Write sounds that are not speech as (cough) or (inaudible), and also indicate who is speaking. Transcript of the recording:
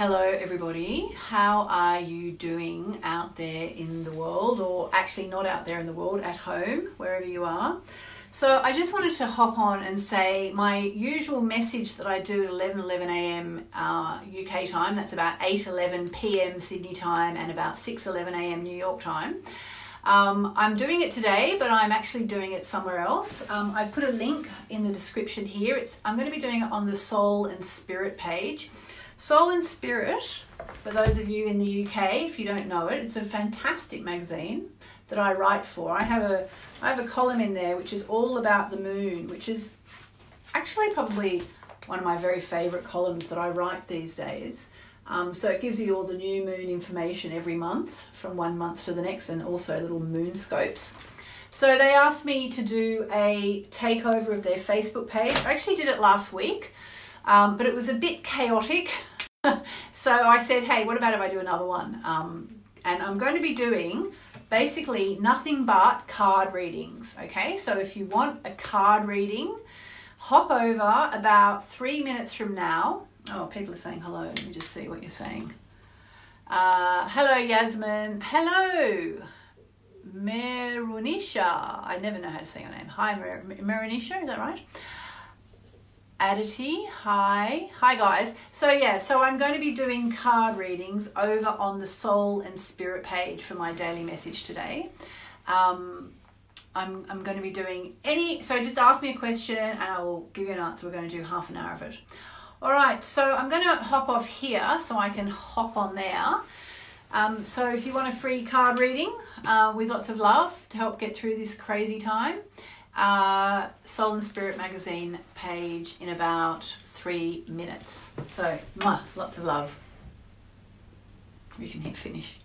Speaker 1: Hello, everybody. How are you doing out there in the world, or actually not out there in the world, at home, wherever you are? So, I just wanted to hop on and say my usual message that I do at 11 11 a.m. Uh, UK time, that's about 8 11 p.m. Sydney time, and about 6 11 a.m. New York time. Um, I'm doing it today, but I'm actually doing it somewhere else. Um, I've put a link in the description here. It's I'm going to be doing it on the Soul and Spirit page. Soul and Spirit, for those of you in the UK, if you don't know it, it's a fantastic magazine that I write for. I have a I have a column in there which is all about the moon, which is actually probably one of my very favorite columns that I write these days. Um, so it gives you all the new moon information every month from one month to the next and also little moon scopes. So they asked me to do a takeover of their Facebook page. I actually did it last week, um, but it was a bit chaotic. (laughs) so I said, hey, what about if I do another one? Um, and I'm going to be doing basically nothing but card readings. Okay, so if you want a card reading, hop over about three minutes from now. Oh, people are saying hello. Let me just see what you're saying. Uh, hello, Yasmin. Hello, Merunisha. I never know how to say your name. Hi, Mer- Merunisha. Is that right? Aditi, hi. Hi guys. So yeah, so I'm going to be doing card readings over on the soul and spirit page for my daily message today. Um, I'm, I'm going to be doing any, so just ask me a question and I will give you an answer. We're going to do half an hour of it. All right, so I'm going to hop off here so I can hop on there. Um, so if you want a free card reading uh, with lots of love to help get through this crazy time, uh, Soul and Spirit magazine page in about three minutes. So, mwah, lots of love. You can hit finish.